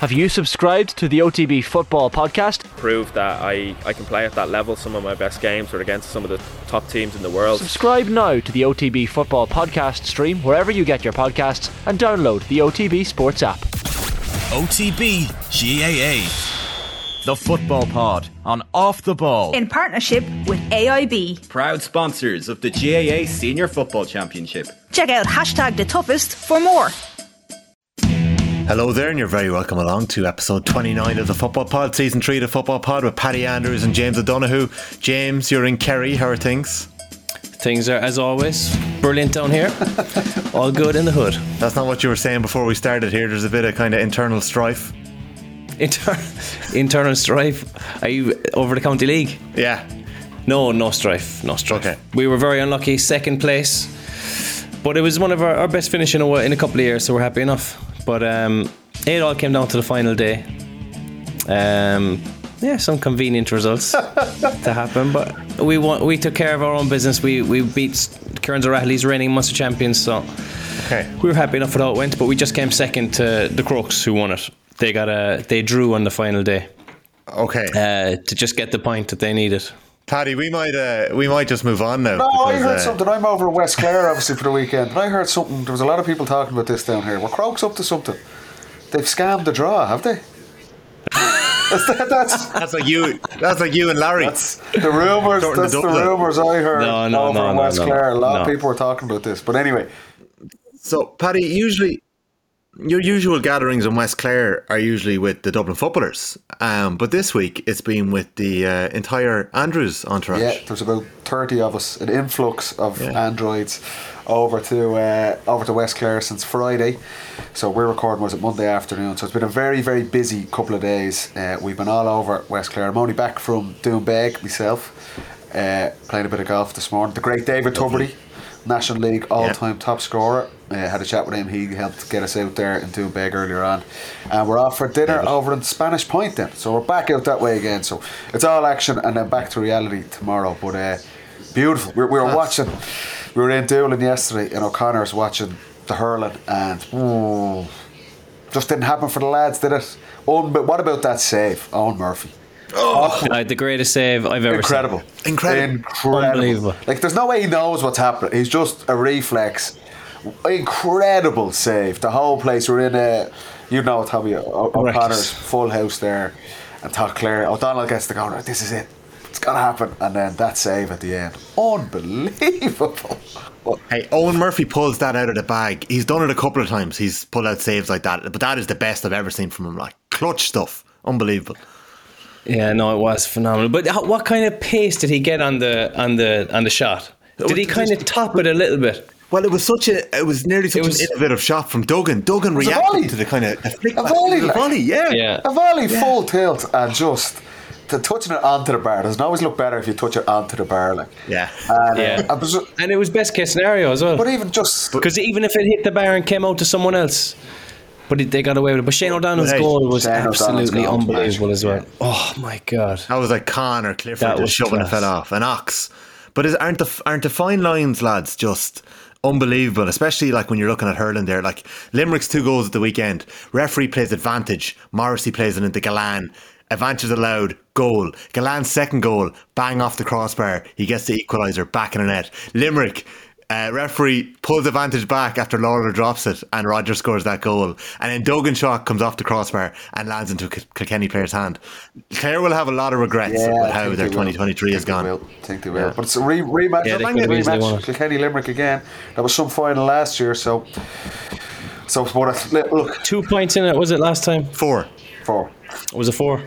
Have you subscribed to the OTB Football Podcast? Prove that I, I can play at that level. Some of my best games were against some of the top teams in the world. Subscribe now to the OTB Football Podcast stream wherever you get your podcasts and download the OTB Sports app. OTB GAA. The Football Pod on Off the Ball. in partnership with AIB. Proud sponsors of the GAA Senior Football Championship. Check out hashtag the toughest for more. Hello there, and you're very welcome along to episode 29 of the Football Pod, season 3 of the Football Pod with Paddy Andrews and James O'Donoghue. James, you're in Kerry. How are things? Things are, as always, brilliant down here. All good in the hood. That's not what you were saying before we started here. There's a bit of kind of internal strife. Inter- internal strife. Are you over the county league? Yeah. No, no strife. No strife. Okay. We were very unlucky, second place. But it was one of our, our best finish in a, in a couple of years, so we're happy enough. But um, it all came down to the final day. Um, yeah, some convenient results to happen, but we want, we took care of our own business. We we beat Kerins O'Rahilly's reigning Munster champions, so Okay. we were happy enough with how it went. But we just came second to the Crokes, who won it. They got a they drew on the final day Okay. uh, to just get the point that they needed. Paddy, we might uh, we might just move on now. No, I heard uh, something. I'm over in West Clare, obviously, for the weekend. And I heard something. There was a lot of people talking about this down here. Were Crokes up to something? They've scammed the draw, have they? that's, that, that's, That's like you. That's like you and Larry. that's the rumours. Sorting That's the the rumours I heard No, no, over no, in West no, Clare. A lot of people were talking about this. But anyway, So, Paddy, usually your usual gatherings in West Clare are usually with the Dublin footballers, um, but this week it's been with the uh, entire Andrews entourage. yeah, there's about thirty of us. An influx of Yeah. androids over to uh, over to West Clare since Friday. So we're recording was it Monday afternoon. So it's been a very very busy couple of days. Uh, we've been all over West Clare. I'm only back from doing Doonbeg myself, uh, playing a bit of golf this morning. The great David Tubridy, National League all time top scorer. Uh, had a chat with him. He helped get us out there and in Doonbeg earlier on, and we're off for dinner over in Spanish Point then. So we're back out that way again. So it's all action and then back to reality tomorrow. But uh, beautiful. We, we were watching. We were in Doolin yesterday, and O'Connor's watching the hurling, and ooh, just didn't happen for the lads, did it? Owen, but what about that save, Owen Murphy? Uh, the greatest save I've ever Incredible, seen. Incredible. incredible. Unbelievable. Like, there's no way he knows what's happening. He's just a reflex. Incredible save. The whole place. We're in a, you know, Tommy O- Correct. O'Connor's full house there, and Todd Clare. O'Donnell gets the corner. This is it. It's gonna happen, and then that save at the end, unbelievable. Hey, Owen Murphy pulls that out of the bag. He's done it a couple of times. He's pulled out saves like that, but that is the best I've ever seen from him. Like clutch stuff, unbelievable. Yeah, no, it was phenomenal. But what kind of pace did he get on the on the on the shot? Oh, did he kind of top it a little bit? Well, it was such a, it was nearly such It was- an innovative shot from Duggan. Duggan reacted to the kind of the flick A volley, It was like- volley, yeah. Yeah. A volley full tilt and just to touching it onto the bar doesn't always look better if you touch it onto the bar, like Yeah. And, uh, Yeah. I was- And it was best case scenario as well. but even just Because even if it hit the bar and came out to someone else, but it, they got away with it. But Shane O'Donnell's Hey, goal was Shane absolutely goal unbelievable magic, as well. Oh my god! That was like Khan or Clifford That just was shoving class. a fell off. An ox. But is, aren't the aren't the fine lines, lads, just unbelievable? Especially like when you're looking at hurling there. Like Limerick's two goals at the weekend. Referee plays advantage. Morrissey plays it into Gillane. Advantage allowed. Goal. Gillane's second goal. Bang off the crossbar. He gets the equaliser back in the net. Limerick. Uh, referee pulls advantage back after Lawler drops it and Roger scores that goal. And then Duggan shot comes off the crossbar and lands into a Kilkenny player's hand. Clare will have a lot of regrets Yeah, with how their 2023 has gone. will. think they will. Yeah. But it's a re- rematch. Yeah, they a could have easily won rematch. it. Kilkenny Limerick again. That was some final last year. So, so what? A, look, Two points in it was it last time? Four. four. It Was it four?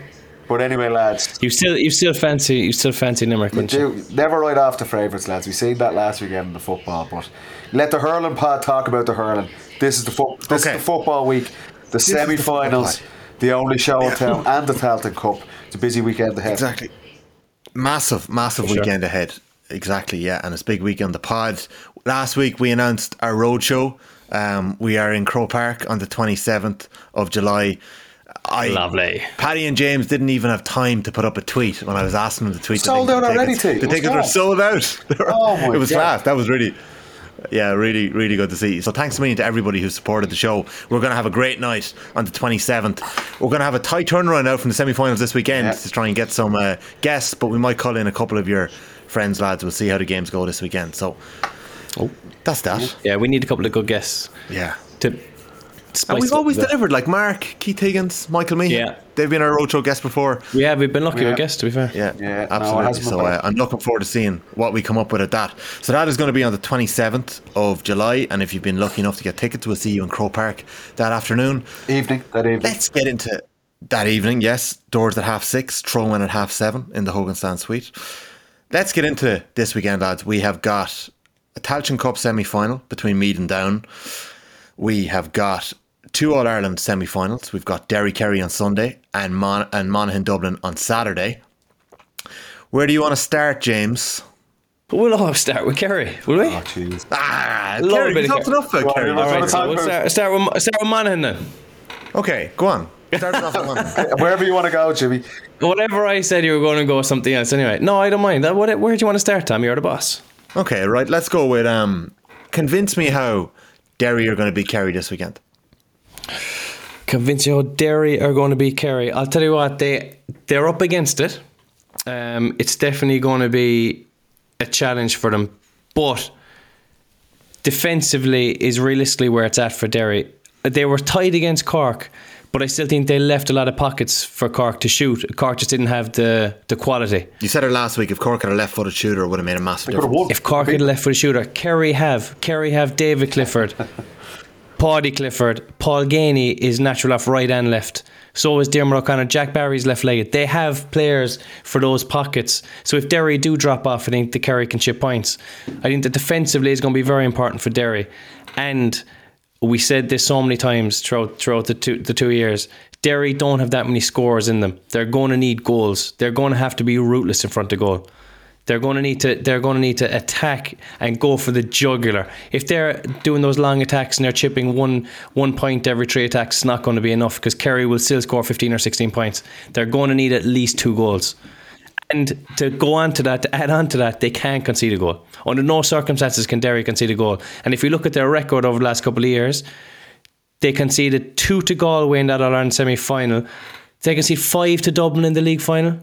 But anyway, lads, You still you still fancy you still fancy Limerick, we wouldn't you? do never write off the favourites, lads. We seen that last weekend in the football. But let the hurling pod talk about the hurling. This is the fo- this Okay. is the football week. The semi-finals, football the only show in town, and the Tailteann Cup. It's a busy weekend ahead. Exactly. Massive, massive sure. weekend ahead. Exactly, yeah. And it's a big week on the pod. Last week we announced our road show. Um, we are in Croke Park on the 27th of July. I, Lovely. Paddy and James didn't even have time to put up a tweet when I was asking them to tweet. the Sold link out to the already, tickets. T. The tickets were sold out. Were- Oh my it was God. class. That was really. Yeah, really, really good to see. So thanks a million to everybody who supported the show. We're going to have a great night on the 27th. We're going to have a tight turnaround out from the semi-finals this weekend Yeah. to try and get some uh, guests, but we might call in a couple of your friends, lads. We'll see how the games go this weekend. So oh. that's that. Yeah, we need a couple of good guests Yeah. to. Spice And we've always delivered, like Mark, Keith Higgins, Michael Meehan. Yeah. They've been our roadshow guests before. Yeah. We've been lucky Yeah. with guests, to be fair. Yeah, Yeah, absolutely. hasn't so uh, I'm looking forward to seeing what we come up with at that. So that is going to be on the 27th of July, and if you've been lucky enough to get tickets, we'll see you in Croke Park that afternoon. Evening, that evening. Let's get into that evening. Yes, doors at half six, throw in at half seven in the Hogan Stand Suite. Let's get into this weekend, lads. We have got a Tailteann Cup semi final between Meath and Down. We have got two All Ireland semi finals. We've got Derry Kerry on Sunday and, Mon- and Monaghan Dublin on Saturday. Where do you want to start, James? We'll all start with Kerry, will we? Oh, jeez. Ah, Little Kerry. bit We of talked Kerry. enough about Right, Kerry. All right, Well, so we'll start, start with start with Monaghan then. Okay, go on. Start off with Monaghan. Wherever you want to go, Jimmy. Whatever I said, you were going to go something else anyway. No, I don't mind. That, where do you want to start, Tom? You're the boss. Okay, right. Let's go with um. Convince me how Derry are going to beat Kerry this weekend. Convince you how Derry are going to beat Kerry. I'll tell you what, they they're up against it. Um, it's definitely going to be a challenge for them, but defensively is realistically where it's at for Derry. They were tied against Cork, but I still think they left a lot of pockets for Cork to shoot. Cork just didn't have the the quality. You said it last week. If Cork had a left-footed shooter, it would have made a massive They could have difference. If Cork had a left for a shooter, Kerry have. Kerry have David Clifford, Paudie Clifford, Paul Geaney is natural off right and left. So is Diarmuid O'Connor. Jack Barry's left legged. They have players for those pockets. So if Derry do drop off, I think the Kerry can chip points. I think that defensively is going to be very important for Derry. And we said this so many times throughout throughout the two the two years. Derry don't have that many scores in them. They're going to need goals. They're going to have to be rootless in front of goal. They're going to need to they're going to need to attack and go for the jugular. If they're doing those long attacks and they're chipping one one point every three attacks, it's not going to be enough because Kerry will still score 15 or 16 points. They're going to need at least two goals. And to go on to that, to add on to that, they can't concede a goal. Under no circumstances can Derry concede a goal. And if you look at their record over the last couple of years, they conceded two to Galway in that All Ireland semi final. They conceded five to Dublin in the league final.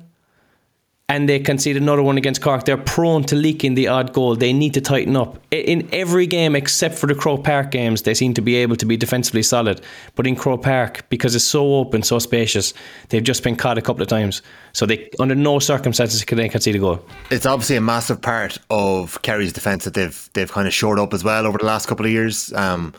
And they conceded another one against Cork. They're prone to leaking the odd goal. They need to tighten up. In every game except for the Croke Park games, they seem to be able to be defensively solid. But in Croke Park, because it's so open, so spacious, they've just been caught a couple of times. So they, under no circumstances, can they concede a goal. It's obviously a massive part of Kerry's defence that they've they've kind of shored up as well over the last couple of years. Um,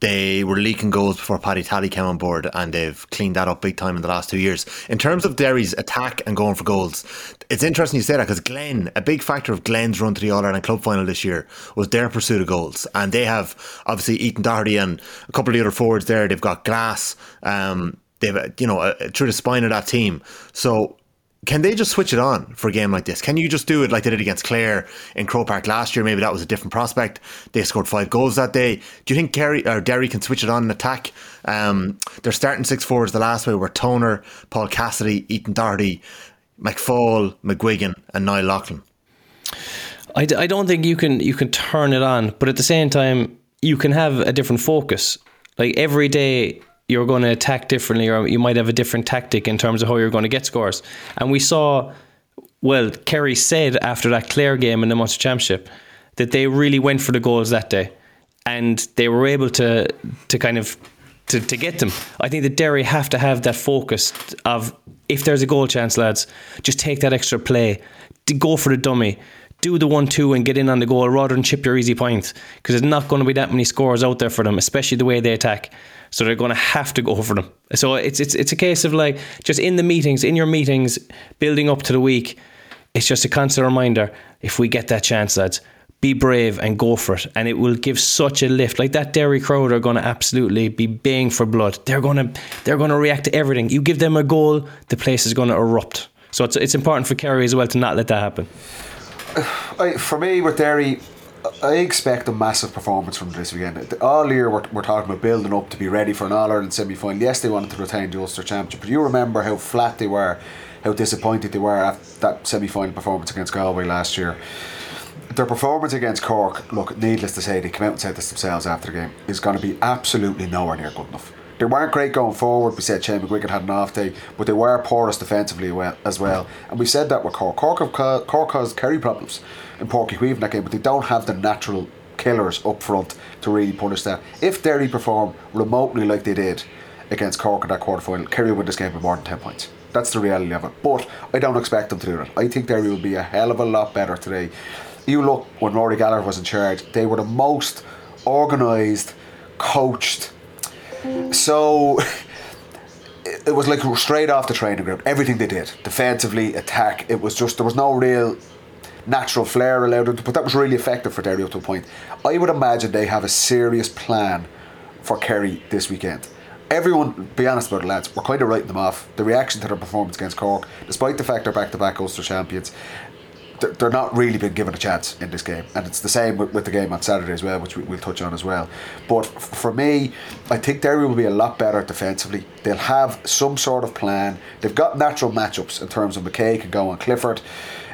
they were leaking goals before Paddy Tally came on board, and they've cleaned that up big time in the last two years. In terms of Derry's attack and going for goals, it's interesting you say that because Glen, a big factor of Glen's run to the All Ireland Club final this year was their pursuit of goals, and they have obviously Ethan Doherty and a couple of the other forwards there. They've got Glass. Um, they've you know uh, through the spine of that team. So can they just switch it on for a game like this? Can you just do it like they did against Clare in Croke Park last year? Maybe that was a different prospect. They scored five goals that day. Do you think Kerry or Derry can switch it on in attack? Um, their starting six forwards the last way were Toner, Paul Cassidy, Ethan Doherty, McFaul, McGuigan, and Niall Loughlin. I, d- I don't think you can you can turn it on, but at the same time, you can have a different focus. Like every day, you're going to attack differently, or you might have a different tactic in terms of how you're going to get scores. And we saw, well, Kerry said after that Clare game in the Munster Championship that they really went for the goals that day, and they were able to to kind of to, to get them. I think that Derry have to have that focus of if there's a goal chance, lads, just take that extra play, go for the dummy, do the one two and get in on the goal rather than chip your easy points because there's not going to be that many scores out there for them, especially the way they attack. So they're going to have to go for them. So it's it's it's a case of like just in the meetings, in your meetings, building up to the week. It's just a constant reminder: if we get that chance, lads, be brave and go for it, and it will give such a lift. Like that Derry crowd are going to absolutely be baying for blood. They're going to they're going to react to everything. You give them a goal, the place is going to erupt. So it's it's important for Kerry as well to not let that happen. I, for me, with Derry, I expect a massive performance from this weekend. All year we're, we're talking about building up to be ready for an All Ireland semi final. Yes, they wanted to retain the Ulster Championship, but you remember how flat they were, how disappointed they were after that semi final performance against Galway last year. their performance against Cork, look, needless to say, they came out and said this themselves after the game, is going to be absolutely nowhere near good enough. They weren't great going forward. We said Shane McGuigan had an off day, but they were porous defensively as well. And we've said that with Cork. Cork, have, Cork has carry problems in Porky in that game, but they don't have the natural killers up front to really punish that. If Derry perform remotely like they did against Cork in that quarter final, Kerry win this game by more than 10 points. That's the reality of it. But I don't expect them to do that. I think Derry will be a hell of a lot better today. You look when Rory Gallagher was in charge, they were the most organised, coached. So it was like straight off the training ground. Everything they did, defensively, attack, it was just there was no real natural flair allowed them to, but that was really effective for Derry up to a point. I would imagine they have a serious plan for Kerry this weekend. Everyone, be honest about it, lads, we're kind of writing them off. The reaction to their performance against Cork, despite the fact they're back to back Ulster champions, they're, not really been given a chance in this game. And it's the same with, the game on Saturday as well, which we, we'll touch on as well. But for me, I think Derry will be a lot better defensively. They'll have some sort of plan. They've got natural matchups in terms of McKaigue can go on Clifford.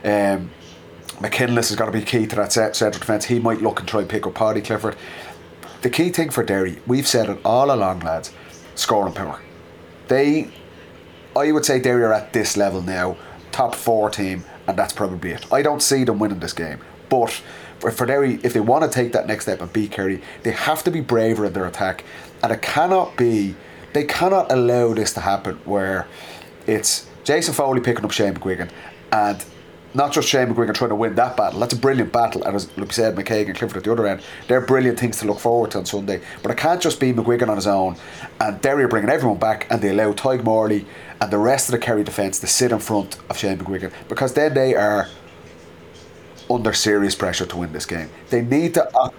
Um, McKinless is going to be key to that central defence. He might look and try and pick up Paudie Clifford. The key thing for Derry, we've said it all along, lads, scoring power. They, I would say Derry are at this level now, top four team, and that's probably it. I don't see them winning this game, but for, Derry, if they want to take that next step and beat Kerry, they have to be braver in their attack, and it cannot be. They cannot allow this to happen where it's Jason Foley picking up Shane McGuigan and not just Shane McGuigan trying to win that battle. That's a brilliant battle, and as like we said, McKaigue and Clifford at the other end, they're brilliant things to look forward to on Sunday. But it can't just be McGuigan on his own, and Derry are bringing everyone back, and they allow Tadhg Morley and the rest of the Kerry defence to sit in front of Shane McGuigan because then they are under serious pressure to win this game. They need to. Uh,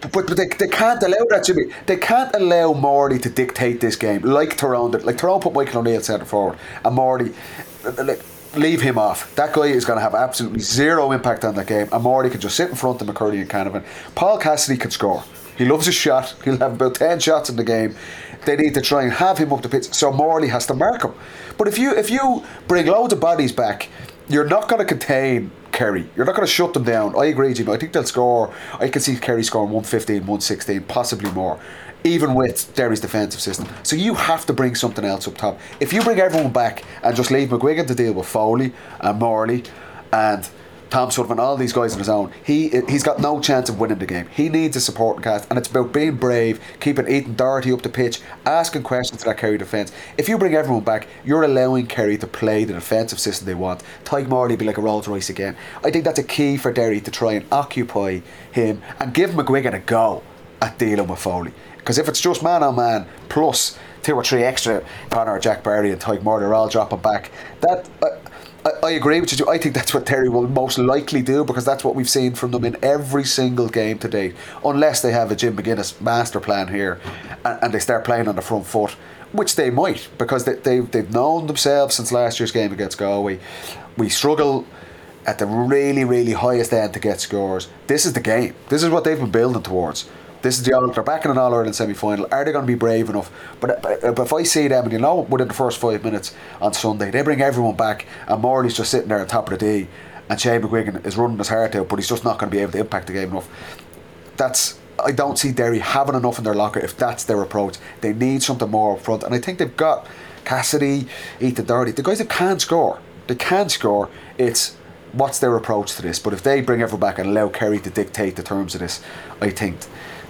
but, but they, they can't allow that, Jimmy. They can't allow Morley to dictate this game like Tyrone did. Like Tyrone put Michael O'Neill centre forward, and Morley, like leave him off. That guy is going to have absolutely zero impact on that game. And can just sit in front of McCurdy and Canavan. Paul Cassidy can score. He loves his shot. He'll have about ten shots in the game. They need to try and have him up the pitch, so Morley has to mark him. But if you if you bring loads of bodies back, you're not going to contain Kerry. You're not going to shut them down. I agree, Jimmy. I think they'll score. I can see Kerry scoring 115, 116, possibly more even with Derry's defensive system. So you have to bring something else up top. If you bring everyone back and just leave McGuigan to deal with Foley and Morley and Tom Sullivan, all these guys on his own, he he's got no chance of winning the game. He needs a supporting cast, and it's about being brave, keeping Ethan Doherty up the pitch, asking questions to that Kerry defence. If you bring everyone back, you're allowing Kerry to play the defensive system they want. Tadhg Morley be like a Rolls Royce again. I think that's a key for Derry to try and occupy him and give McGuigan a go at dealing with Foley. Because if it's just man on man plus two or three extra, Connor, Jack Barry, and Tadhg Morley are all dropping back, that. Uh, I, I agree with you. I think that's what Derry will most likely do because that's what we've seen from them in every single game to date. Unless they have a Jim McGuinness master plan here and, and they start playing on the front foot, which they might because they, they, they've known themselves since last year's game against Galway. We struggle at the really, really highest end to get scores. This is the game. This is what they've been building towards. This is the all. They're back in an All Ireland semi final. Are they going to be brave enough? But, uh, but, uh, but if I see them, and you know, within the first five minutes on Sunday, they bring everyone back, and Morley's just sitting there on top of the D, and Shane McGuigan is running his heart out, but he's just not going to be able to impact the game enough. That's I don't see Derry having enough in their locker if that's their approach. They need something more up front, and I think they've got Cassidy, Ethan Doherty, the guys that can score. They can score. It's what's their approach to this. But if they bring everyone back and allow Kerry to dictate the terms of this, I think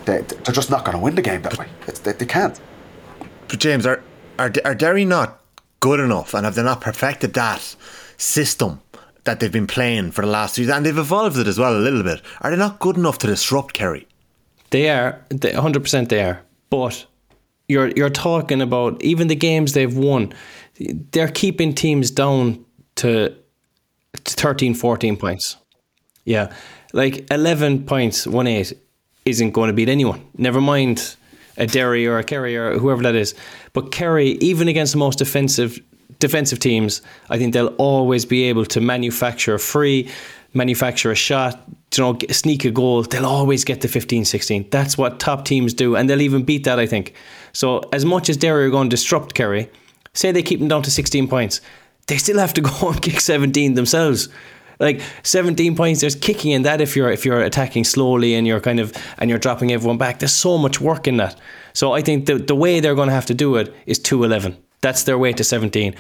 they, they're just not going to win the game that way. They, they, can't. But James, are, are are Derry not good enough, and have they not perfected that system that they've been playing for the last few years, and they've evolved it as well a little bit? Are they not good enough to disrupt Kerry? They are, hundred percent. They are, but you're you're talking about even the games they've won. They're keeping teams down to 13, 14 points. Yeah, like eleven points, one eight isn't going to beat anyone. Never mind a Derry or a Kerry or whoever that is. But Kerry, even against the most defensive defensive teams, I think they'll always be able to manufacture a free, manufacture a shot, you know, sneak a goal. They'll always get to 15, 16. That's what top teams do, and they'll even beat that, I think. So as much as Derry are going to disrupt Kerry, say they keep them down to 16 points, they still have to go and kick 17 themselves. Like 17 points, there's kicking in that if you're if you're attacking slowly and you're kind of and you're dropping everyone back. There's so much work in that. So I think the the way they're going to have to do it is 211. That's their way to 17.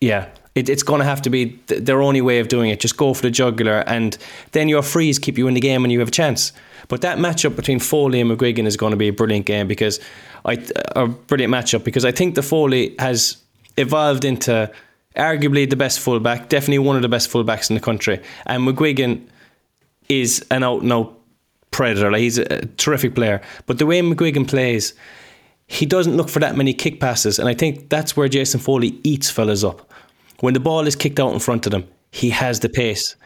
Yeah, it, it's going to have to be th- their only way of doing it. Just go for the jugular, and then your frees keep you in the game, and you have a chance. But that matchup between Foley and McGuigan is going to be a brilliant game because I a brilliant matchup because I think the Foley has evolved into arguably the best fullback, definitely one of the best fullbacks in the country, and McGuigan is an out and out predator. Like he's a terrific player, but the way McGuigan plays, he doesn't look for that many kick passes, and I think that's where Jason Foley eats fellas up. When the ball is kicked out in front of him, he has the pace.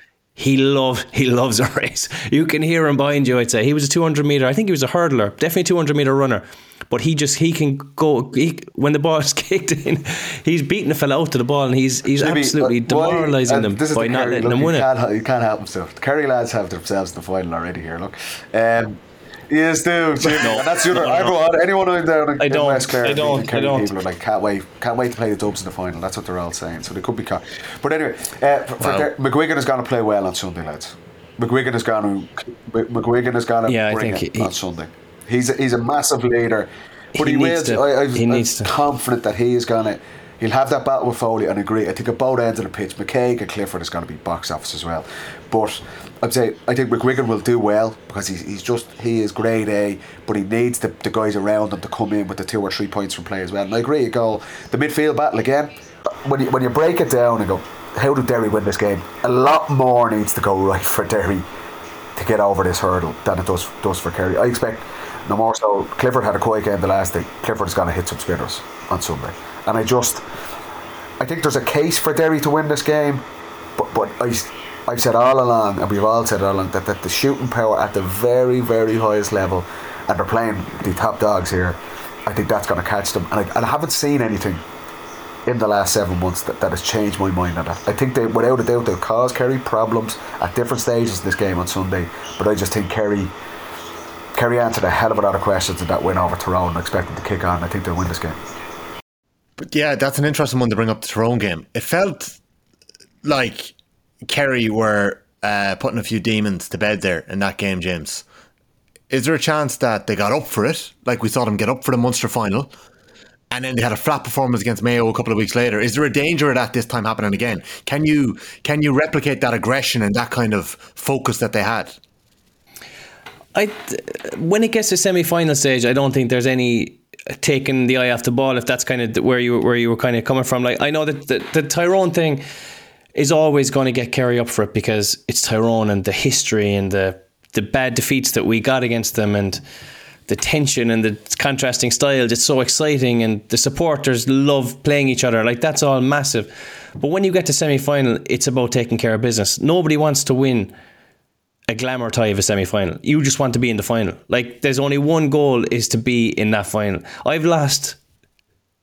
He loves he loves a race. You can hear him behind you. I'd say he was a 200 meter. I think he was a hurdler, definitely 200 meter runner. But he just he can go. He, when the ball is kicked in, he's beating the fella out to the ball, and he's he's Jimmy, absolutely uh, demoralising and them by the not letting look, them he win it. Can't, he can't help himself. The Kerry lads have themselves in the final already here. Look, um, yes, do. Jimmy. And that's the other. Everyone, anyone out there in I don't, West Clare, I don't, Kerry I don't. people are like, can't wait, can't wait to play the Dubs in the final. That's what they're all saying. So they could be caught. But anyway, uh, for, for Der- McGuigan is going to play well on Sunday, lads. McGuigan is going to McGuigan is going to Yeah, I think it he- on Sunday. He's a, he's a massive leader, but He he, will. needs to- I, I, he I'm needs to. confident that he is going to. He'll have that battle with Foley and agree. I think at both ends of the pitch, McKaigue and Clifford is going to be box office as well. But I'd say I think McGuigan will do well because he's, he's just he is grade A, but he needs the, the guys around him to come in with the two or three points from play as well. And I agree, you go the midfield battle again. When you when you break it down and go, how did Derry win this game? A lot more needs to go right for Derry to get over this hurdle than it does does for Kerry. I expect no more so. Clifford had a quiet game the last day. Clifford's going to hit some spinners on Sunday, and I just I think there's a case for Derry to win this game, but but I. I've said all along, and we've all said all along, that, that the shooting power at the very, very highest level, and they're playing the top dogs here, I think that's going to catch them. And I, and I haven't seen anything in the last seven months that, that has changed my mind on that. I think they, without a doubt, they'll cause Kerry problems at different stages in this game on Sunday. But I just think Kerry, Kerry answered a hell of a lot of questions in that win over Tyrone. I expect them to kick on. I think they'll win this game. But yeah, that's an interesting one to bring up the Tyrone game. It felt like Kerry were uh, putting a few demons to bed there in that game, James. Is there a chance that they got up for it, like we saw them get up for the Munster final, and then they had a flat performance against Mayo a couple of weeks later? Is there a danger of that this time happening again? Can you can you replicate that aggression and that kind of focus that they had? I when it gets to semi final stage, I don't think there's any taking the eye off the ball if that's kind of where you where you were kind of coming from. Like I know that the, the Tyrone thing is always going to get Kerry up for it because it's Tyrone and the history and the the bad defeats that we got against them and the tension and the contrasting styles. It's so exciting and the supporters love playing each other. Like that's all massive. But when you get to semi final, it's about taking care of business. Nobody wants to win a glamour tie of a semi final. You just want to be in the final. Like there's only one goal is to be in that final. I've lost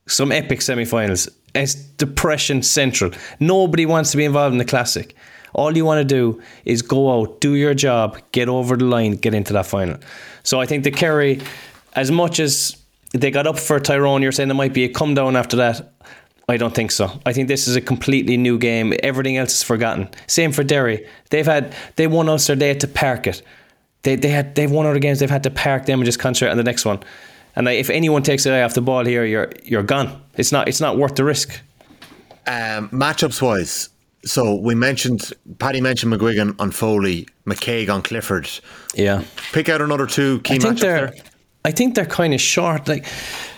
some epic semi finals. It's depression central. Nobody wants to be involved in the classic. All you want to do is go out, do your job, get over the line, get into that final. So I think the Kerry, as much as they got up for Tyrone, you're saying there might be a come down after that. I don't think so. I think this is a completely new game. Everything else is forgotten. Same for Derry. They've had they won Ulster. They had to park it. They they had they've won other games. They've had to park them and just concentrate on the next one. And like, if anyone takes the eye off the ball here, you're you're gone. It's not it's not worth the risk. Um, matchups wise, so we mentioned Paddy mentioned McGuigan on Foley, McKaigue on Clifford. Yeah. Pick out another two key I think matchups they're there. I think they're kind of short. Like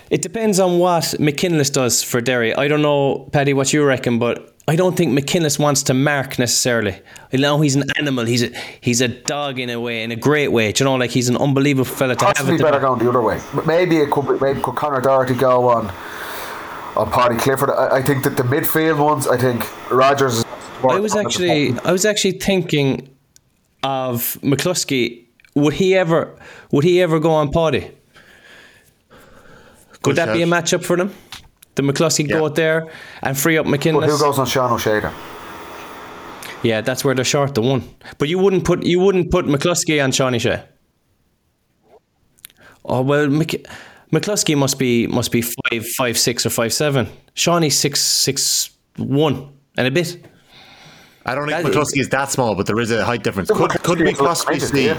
it depends on what McKinless does for Derry. I don't know, Paddy, what you reckon, but I don't think McKinless wants to mark necessarily. You know, he's an animal. He's a he's a dog in a way, in a great way. Do you know, like he's an unbelievable fella to have. Possibly the better going the other way. But Maybe it could be, maybe could Connor Doherty go on on Paudie Clifford. I, I think that the midfield ones. I think Rogers. Is I was actually I was actually thinking of McCluskey. Would he ever would he ever go on Paddy? Good Would that be a matchup for them? The McCluskey Yeah. go out there and free up But who goes on Sean O'Shea? then? Yeah, that's where they're short the one. But you wouldn't put you wouldn't put McCluskey on Seánie O'Shea. Oh well, Mc, McCluskey must be must be five five six or five seven. Seánie six six one and a bit. I don't think That- McCluskey is that small, but there is a height difference. Could, could we possibly see?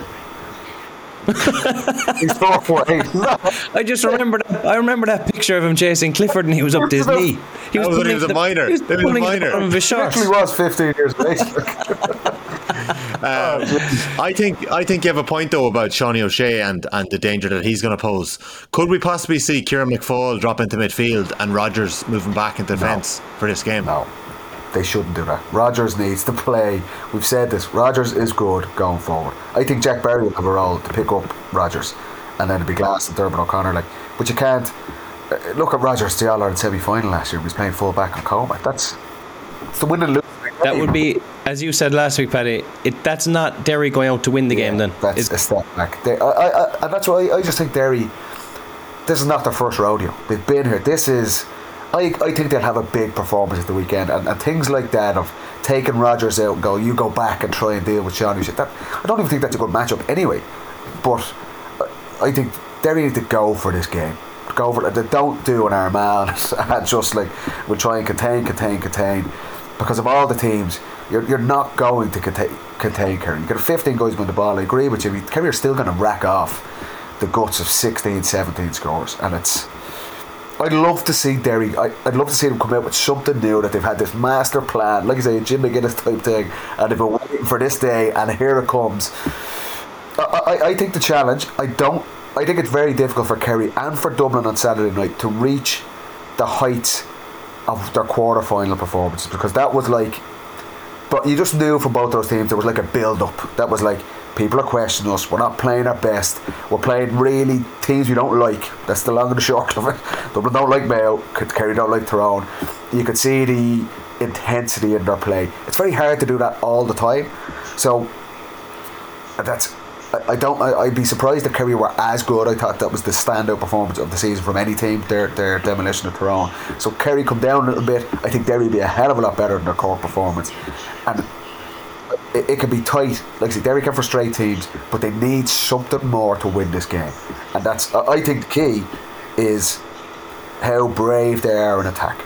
He's four four eight. I just remember that. I remember that picture of him chasing Clifford, and he was up to his knee. He That was when he pulling was a the- minor. He was That was a pulling the minor. bottom of his shorts. Actually, was fifteen years of age. Um, I think I think you have a point though about Seánie O'Shea and, and the danger that he's going to pose. Could we possibly see Kieran McFaul drop into midfield and Rogers moving back into defence for this game? No, they shouldn't do that. Rogers needs to play. We've said this. Rogers is good going forward. I think Jack Barry will have a role to pick up Rogers, and then it'll be Glass and Diarmuid O'Connor. Like, but you can't uh, look at Rogers the All Ireland semi final last year. He was playing full back on Comer. That's it's the win and lose. That would be, as you said last week, Paddy. It that's not Derry going out to win the game. Then That's It's- a step back. They, I, I, I, and that's why I, I just think Derry. This is not their first rodeo. They've been here. This is. I, I think they'll have a big performance at the weekend, and, and things like that of taking Rogers out and go, you go back and try and deal with Sean. That I don't even think that's a good matchup anyway. But I- I think Derry need to go for this game. Go for it. They don't do an Armagh and just like we'll try and contain, contain, contain. Because of all the teams, you're, you're not going to contain, contain Kerry. You got 15 guys with the ball. I agree with you. Kerry are still going to rack off the guts of 16, 17 scores, and it's. I'd love to see Derry. I, I'd love to see them come out with something new that they've had this master plan, like I say, a Jim McGuinness type thing, and they've been waiting for this day, and here it comes. I, I, I think the challenge. I don't. I think it's very difficult for Kerry and for Dublin on Saturday night to reach the heights of their quarter final performances because that was like. But you just knew for both those teams there was like a build up. That was like people are questioning us. We're not playing our best. We're playing really teams we don't like. That's the long and the short of it. Dublin don't like Mayo. Kerry don't like Tyrone. You could see the intensity in their play. It's very hard to do that all the time. So uh, that's I, don't I, I'd be surprised if Kerry were as good. I thought that was the standout performance of the season from any team. Their their demolition of Tyrone. So Kerry come down a little bit. I think Derry would be a hell of a lot better than their core performance, and it, it can be tight. Like I say, Derry can frustrate teams, but they need something more to win this game, and that's I think the key is how brave they are in attack.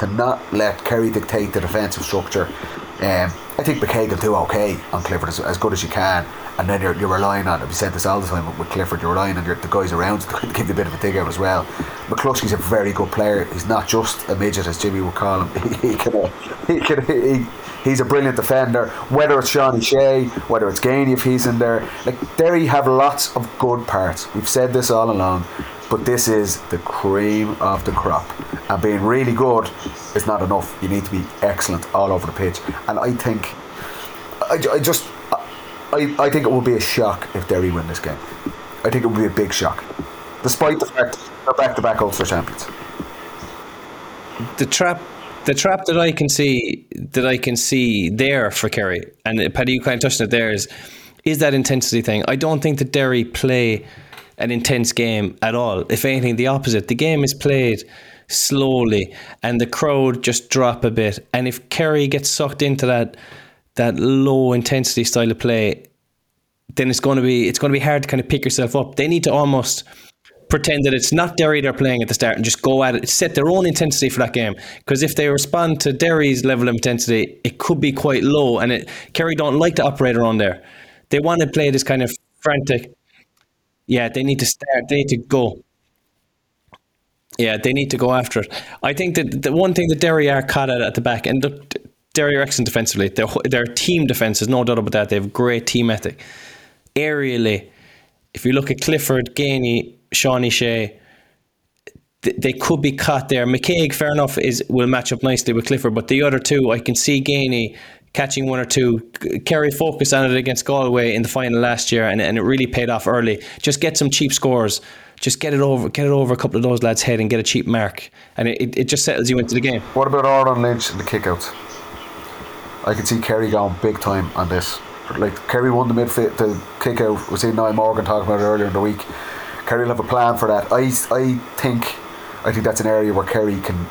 To not let Kerry dictate the defensive structure. Um, I think McKaigue will do okay on Clifford as, as good as you can, and then you're, you're relying on. We said this all the time with, Clifford. You're relying on your, the guys around to give you a bit of a dig out as well. McCluskey's a very good player. He's not just a midget, as Jimmy would call him. He, can, he can, he, he's a brilliant defender. Whether it's Seánie Shea, whether it's Geaney if he's in there, like Derry have lots of good parts. We've said this all along, but this is the cream of the crop. And being really good is not enough. You need to be excellent all over the pitch. And I think, I, I just, I, I think it would be a shock if Derry win this game. I think it would be a big shock, despite the fact they're back-to-back Ulster champions. the trap the trap that I can see that I can see there for Kerry and Paddy you kind of touched on it there is is that intensity thing. I don't think that Derry play an intense game at all. If anything, the opposite. The game is played slowly and the crowd just drop a bit. And if Kerry gets sucked into that that low intensity style of play, then it's going to be it's going to be hard to kind of pick yourself up. They need to almost pretend that it's not Derry they're playing at the start and just go at it, set their own intensity for that game. Because if they respond to Derry's level of intensity, it could be quite low, and it Kerry don't like to operate around there. They want to play this kind of frantic. Yeah, they need to start. They need to go. Yeah, they need to go after it. I think that the one thing that Derry are caught at at the back, and look, Derry are excellent defensively. Their their team defense is no doubt about that. They have great team ethic. Aerially, if you look at Clifford, Geaney, Seánie Shea, they could be caught there. McKaigue, fair enough, is will match up nicely with Clifford, but the other two, I can see Geaney catching one or two. Kerry focused on it against Galway in the final last year, and, and it really paid off early. Just get some cheap scores. Just get it over, get it over a couple of those lads' head and get a cheap mark, and it, it just settles you into the game. What about Odhrán Lynch and the kickouts? I can see Kerry going big time on this. Like Kerry won the midfield, the kick out. We seen Niall Morgan talking about it earlier in the week. Kerry will have a plan for that. I, I think, I think that's an area where Kerry can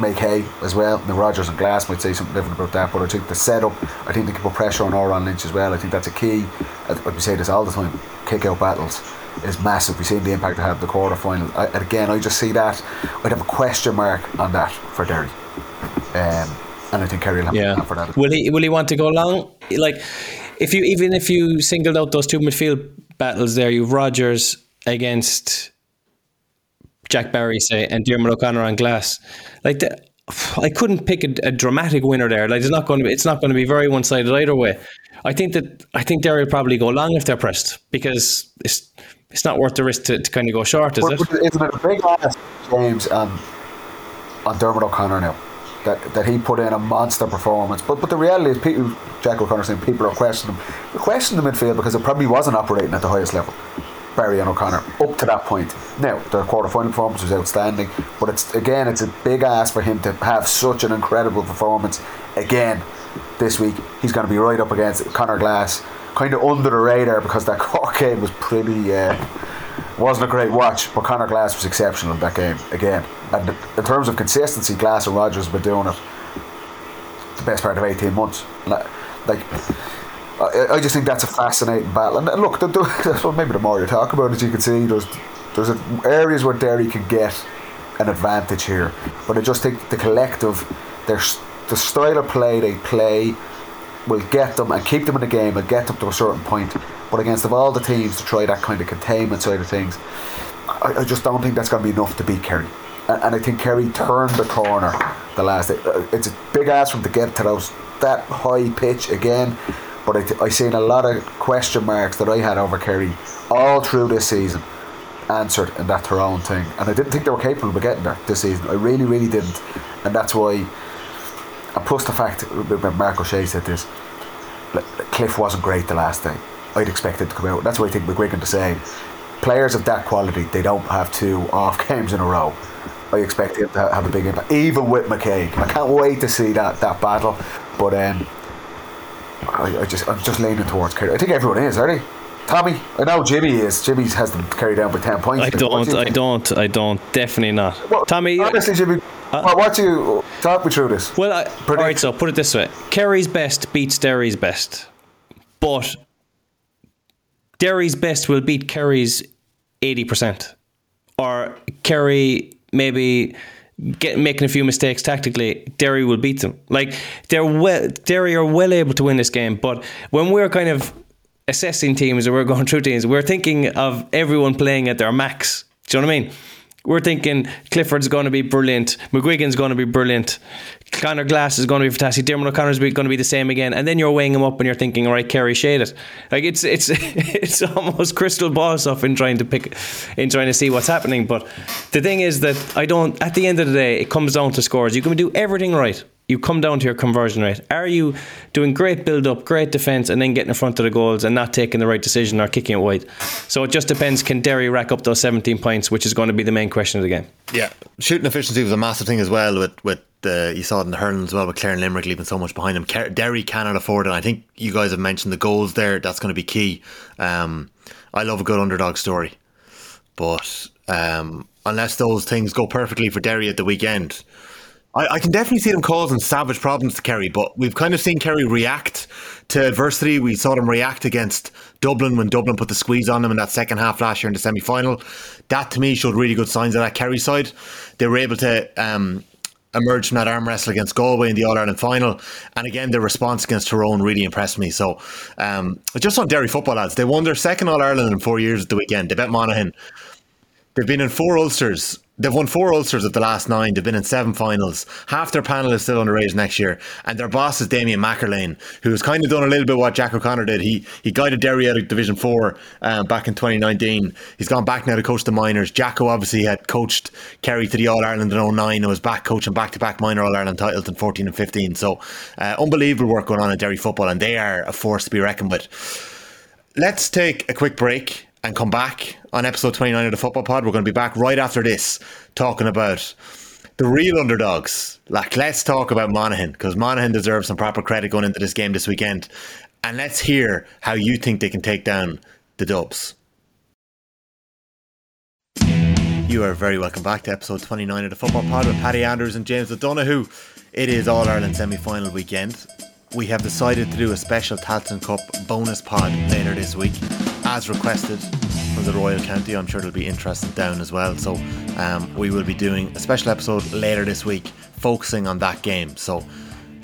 make hay as well. Now Rogers and Glass might say something different about that, but I think the setup, I think they can put pressure on Odhrán Lynch as well. I think that's a key. Like we say this all the time, kick out battles is massive. We've seen the impact they had in the quarter final. and again, I just see that. I'd have a question mark on that for Derry. Um, and I think Kerry will have yeah. for that. Will he will he want to go long? Like if you even if you singled out those two midfield battles there, you've Rogers against Jack Barry, say, and Diarmuid O'Connor on glass. Like the, I couldn't pick a, a dramatic winner there. Like it's not going to be it's not going to be very one sided either way. I think that I think Derry will probably go long if they're pressed because it's it's not worth the risk to, to kind of go short, is it? But, but isn't it a big ask, James, um, on Diarmuid O'Connor now? That, that he put in a monster performance. But but the reality is, people, Jack O'Connor saying people are questioning him. They're questioning the midfield because it probably wasn't operating at the highest level. Barry and O'Connor up to that point. Now their quarter final performance was outstanding, but it's again it's a big ask for him to have such an incredible performance again this week. He's going to be right up against Connor Glass, kind of under the radar because that Cork game was pretty. Uh, wasn't a great watch, but Connor Glass was exceptional in that game again. And in terms of consistency, Glass and Rogers have been doing it the best part of 18 months. Like I, I just think that's a fascinating battle. And look, the, the, maybe the more you talk about it, you can see there's there's a, areas where Derry can get an advantage here. But I just think the collective, their the style of play they play will get them and keep them in the game and get them to a certain point. But against of all the teams to try that kind of containment side of things, I, I just don't think that's going to be enough to beat Kerry. And, and I think Kerry turned the corner the last day. Uh, It's a big ask from to get to those that high pitch again. But I, I seen a lot of question marks that I had over Kerry all through this season answered in that Tyrone thing. And I didn't think they were capable of getting there this season. I really, really didn't. And that's why and plus the fact Mark O'Shea said this, Cliff wasn't great the last day. I'd expect it to come out. That's why I think McGuigan the same. Players of that quality, they don't have two off games in a row. I expect him to have a big impact, even with McKaigue. I can't wait to see that that battle. But um, I, I just I'm just leaning towards Kerry. I think everyone is, are they? Tommy, I know Jimmy is. Jimmy has them carried down by ten points. I do don't, you I think? don't, I don't. Definitely not. Well, Tommy, honestly, Jimmy, uh, what, what do you talk me through this? Well, I, all right. So put it this way: Kerry's best beats Derry's best, but Derry's best will beat Kerry's eighty percent, or Kerry maybe get making a few mistakes tactically. Derry will beat them. Like they're well, Derry are well able to win this game. But when we're kind of assessing teams or we're going through teams, we're thinking of everyone playing at their max. Do you know what I mean? We're thinking Clifford's going to be brilliant, McGuigan's going to be brilliant, Connor Glass is going to be fantastic, Diarmuid O'Connor's is going to be the same again, and then you're weighing them up and you're thinking, all right, Kerry shade it. Like it's it's it's almost crystal ball stuff in trying to pick, in trying to see what's happening. But the thing is that I don't. At the end of the day, it comes down to scores. You can do everything right. You come down to your conversion rate. Are you doing great build up, great defence, and then getting in front of the goals and not taking the right decision or kicking it wide? So it just depends. Can Derry rack up those 17 points, which is going to be the main question of the game? Yeah, shooting efficiency was a massive thing as well. With with the you saw it in the hurling as well with Clare and Limerick leaving so much behind them. Derry cannot afford it. I think you guys have mentioned the goals there. That's going to be key. Um, I love a good underdog story, but um, unless those things go perfectly for Derry at the weekend. I, I can definitely see them causing savage problems to Kerry, but we've kind of seen Kerry react to adversity. We saw them react against Dublin when Dublin put the squeeze on them in that second half last year in the semi final. That to me showed really good signs of that Kerry side. They were able to um, emerge from that arm wrestle against Galway in the All Ireland final. And again, their response against Tyrone really impressed me. So, um, just on Derry football, lads, they won their second All Ireland in four years at the weekend. They bet Monaghan. They've been in four Ulsters. They've won four Ulsters of the last nine. They've been in seven finals. Half their panel is still underage next year. And their boss is Damian McErlain, who's kind of done a little bit what Jack O'Connor did. He he guided Derry out of Division 4 um, back in 2019. He's gone back now to coach the minors. Jacko obviously had coached Kerry to the All Ireland in 09 and was back coaching back to back minor All Ireland titles in 14 and 15. So uh, unbelievable work going on in Derry football, and they are a force to be reckoned with. Let's take a quick break and come back on episode 29 of the Football Pod. We're going to be back right after this talking about the real underdogs. Like, let's talk about Monaghan because Monaghan deserves some proper credit going into this game this weekend. And let's hear how you think they can take down the Dubs. You are very welcome back to episode 29 of the Football Pod with Paddy Andrews and James O'Donoghue. It is All Ireland semi final weekend. We have decided to do a special Tailteann Cup bonus pod later this week, as requested from the Royal County. I'm sure it'll be interesting down as well. So, um, we will be doing a special episode later this week focusing on that game. So,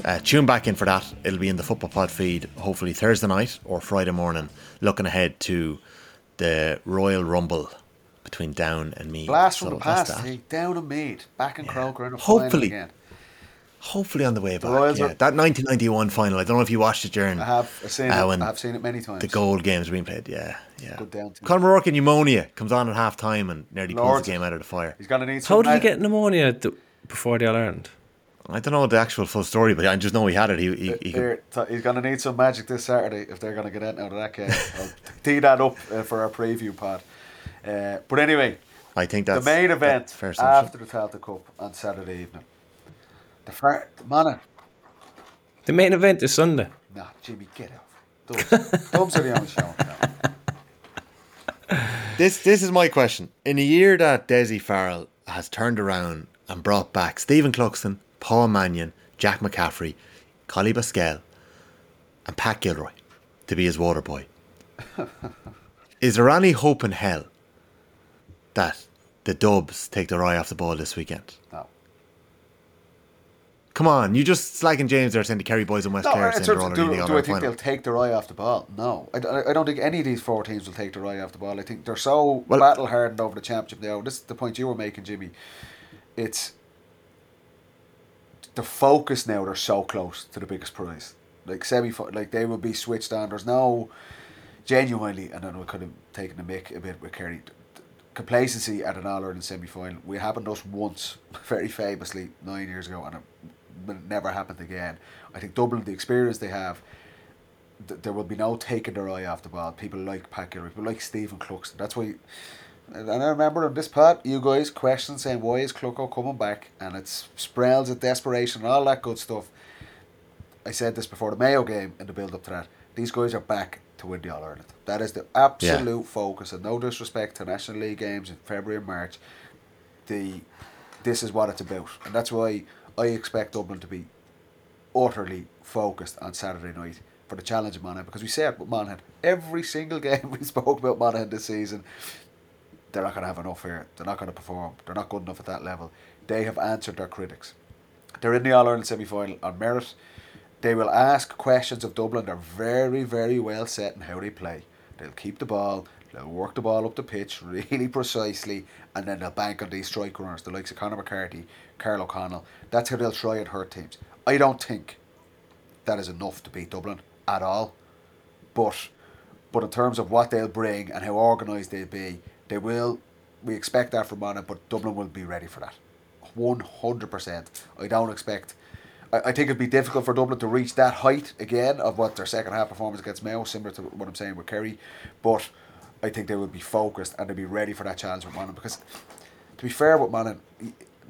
Uh, tune back in for that. It'll be in the Football Pod feed hopefully Thursday night or Friday morning, looking ahead to the Royal Rumble between Down and me. Blast from So the past. Hey, down and Meath. Back in Croker in a Hopefully. again. Hopefully on the way back. Royals yeah. are- That 1991 final. I don't know if you watched it during I have I've seen uh, it. I've seen it many times. the gold games were being played. Yeah, yeah. Good down to- Colm O'Rourke in pneumonia comes on at half time and nearly pulls the game out of the fire. He's gonna need some How did he get pneumonia th- before the All Ireland? I don't know the actual full story, but I just know he had it. He, he, he could, Here, t- he's going to need some magic this Saturday if they're going to get out of that game. I'll tee that up uh, for our preview pod. Uh, but anyway, I think that's the main event that's fair after the Tailteann Cup on Saturday evening. The far, man, The main event is Sunday. nah, Jimmy, get out. Dubs, Dubs are the only show. now. This this is my question. In a year that Dessie Farrell has turned around and brought back Stephen Cluxton, Paul Mannion, Jack McCaffrey, Collie Basquel, and Pat Gilroy to be his water boy, is there any hope in hell that the Dubs take their eye off the ball this weekend? No. Come on, you just slagging James there saying the Kerry boys and West No, Clare in saying they're of already do, do I think final. they'll take their eye off the ball? No, I, I- I don't think any of these four teams will take their eye off the ball. I think they're so Well- battle hardened over the championship now. This is the point you were making, Jimmy. It's the focus now. They're so close to the biggest prize. Like semi, like they will be switched on. There's no genuinely, and then we could have taken the mick a bit with Kerry. Complacency at an All Ireland semi final. We happened to us once, very famously, nine years ago, and it, but it never happened again. I think Dublin, the experience they have, th- there will be no taking their eye off the ball. People like Pat Gilroy, people like Stephen Cluxton. That's why. And I remember on this part, you guys questioned saying why is Clucko coming back, and it's spells of desperation and all that good stuff. I said this before the Mayo game in the build up to that. These guys are back to win the All Ireland. That is the absolute focus, and no disrespect to National League games in February and March. The this is what it's about, and that's why I expect Dublin to be utterly focused on Saturday night for the challenge of Monaghan because we say it with Monaghan every single game we spoke about Monaghan this season. They're not going to have enough here. They're not going to perform. They're not good enough at that level. They have answered their critics. They're in the All Ireland semi final on merit. They will ask questions of Dublin. They're very, very well set in how they play. They'll keep the ball. They'll work the ball up the pitch really precisely, and then they'll bank on these strike runners, the likes of Conor McCarthy, Karl O'Connell. That's how they'll try and hurt teams. I don't think that is enough to beat Dublin at all. But but in terms of what they'll bring and how organised they'll be, they will. We expect that from Monaghan, but Dublin will be ready for that. One hundred percent. I don't expect. I, I think it'd be difficult for Dublin to reach that height again of what their second half performance against Mayo, similar to what I'm saying with Kerry. But I think they will be focused and they'll be ready for that challenge with Monaghan because, to be fair with Monaghan,